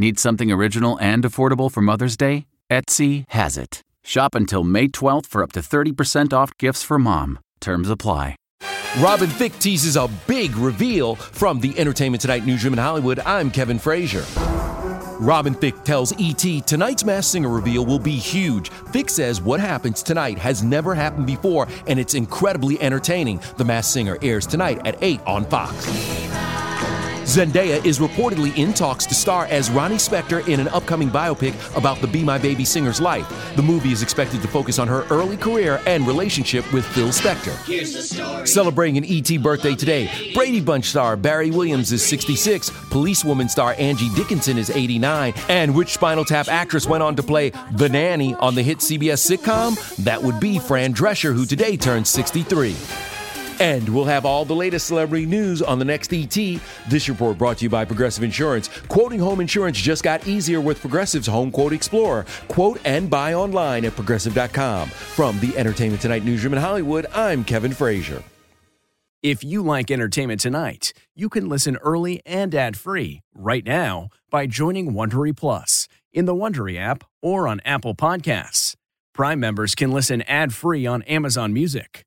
Need something original and affordable for Mother's Day? Etsy has it. Shop until May 12th for up to 30% off gifts for mom. Terms apply. Robin Thicke teases a big reveal from the Entertainment Tonight newsroom in Hollywood. I'm Kevin Frazier. Robin Thicke tells ET tonight's Masked Singer reveal will be huge. Thicke says what happens tonight has never happened before and it's incredibly entertaining. The Masked Singer airs tonight at 8 on Fox. Zendaya is reportedly in talks to star as Ronnie Spector in an upcoming biopic about the Be My Baby singer's life. The movie is expected to focus on her early career and relationship with Phil Spector. Celebrating an ET birthday today, Brady Bunch star Barry Williams is 66, Policewoman star Angie Dickinson is 89, and which Spinal Tap actress went on to play the nanny on the hit CBS sitcom? That would be Fran Drescher, who today turns 63. And we'll have all the latest celebrity news on the next ET. This report brought to you by Progressive Insurance. Quoting home insurance just got easier with Progressive's Home Quote Explorer. Quote and buy online at progressive.com. From the Entertainment Tonight newsroom in Hollywood, I'm Kevin Frazier. If you like Entertainment Tonight, you can listen early and ad-free right now by joining Wondery Plus in the Wondery app or on Apple Podcasts. Prime members can listen ad-free on Amazon Music.